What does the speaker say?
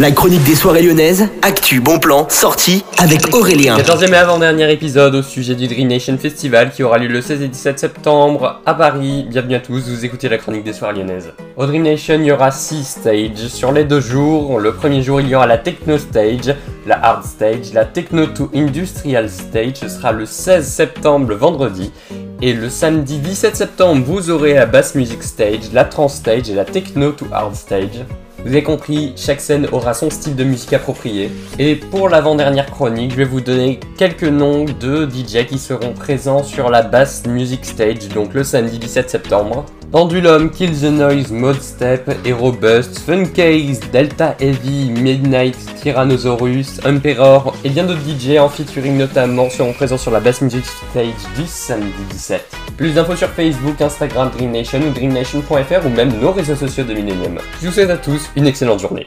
La chronique des soirées lyonnaises, actu, bon plan, sortie avec Aurélien. 14e et avant-dernier épisode au sujet du Dream Nation Festival qui aura lieu le 16 et 17 septembre à Paris. Bienvenue à tous, vous écoutez la chronique des soirées lyonnaises. Au Dream Nation, il y aura 6 stages sur les deux jours. Le premier jour, il y aura la Techno Stage, la Hard Stage, la Techno to Industrial Stage. Ce sera le 16 septembre, le vendredi. Et le samedi 17 septembre, vous aurez la Bass Music Stage, la Trans Stage et la Techno to Hard Stage. Vous avez compris, chaque scène aura son style de musique approprié. Et pour l'avant-dernière chronique, je vais vous donner quelques noms de DJ qui seront présents sur la Bass Music Stage, donc le samedi 17 septembre. Pendulum, Kill the Noise, Mode Step, Aerobust, Funcase, Delta Heavy, Midnight, Tyrannosaurus, Emperor et bien d'autres DJ en featuring notamment seront présents sur la Bass Music Stage du samedi 17. Plus d'infos sur Facebook, Instagram, Dream Nation ou dreamnation.fr ou même nos réseaux sociaux de Millennium. Je vous souhaite à tous une excellente journée.